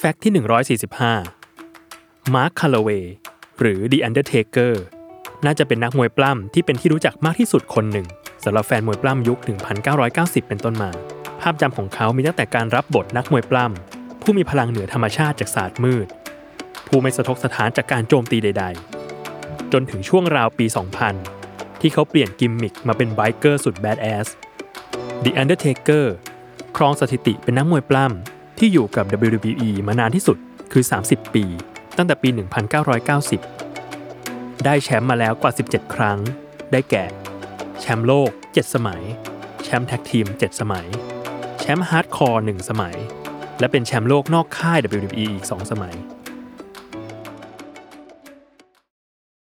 Fact ที่ 145 มาร์คคาลาเวย์หรือ The Undertaker น่าจะเป็นนักมวยปล้ำที่เป็นที่รู้จักมากที่สุดคนหนึ่งสำหรับแฟนมวยปล้ำยุค 1990 เป็นต้นมา ภาพจำของเขามีตั้งแต่การรับบทนักมวยปล้ำผู้มีพลังเหนือธรรมชาติจากศาสตร์มืด ผู้ไม่สะทกสะท้านจากการโจมตีใด ๆ จนถึงช่วงราวปี 2000 ที่เขาเปลี่ยนกิมมิคมาเป็น biker สุด badass The Undertaker ครองสถิติเป็นนักมวยปล้ำ ที่อยู่กับ WWE มานานที่สุดคือ 30 ปี ตั้งแต่ปี 1990 ได้แชมป์มาแล้วกว่า 17 ครั้ง ได้แก่ แชมป์โลก 7 สมัย แชมป์ tag team 7 สมัย แชมป์ hardcore 1 สมัย และเป็นแชมป์โลกนอกค่าย WWE อีก 2 สมัย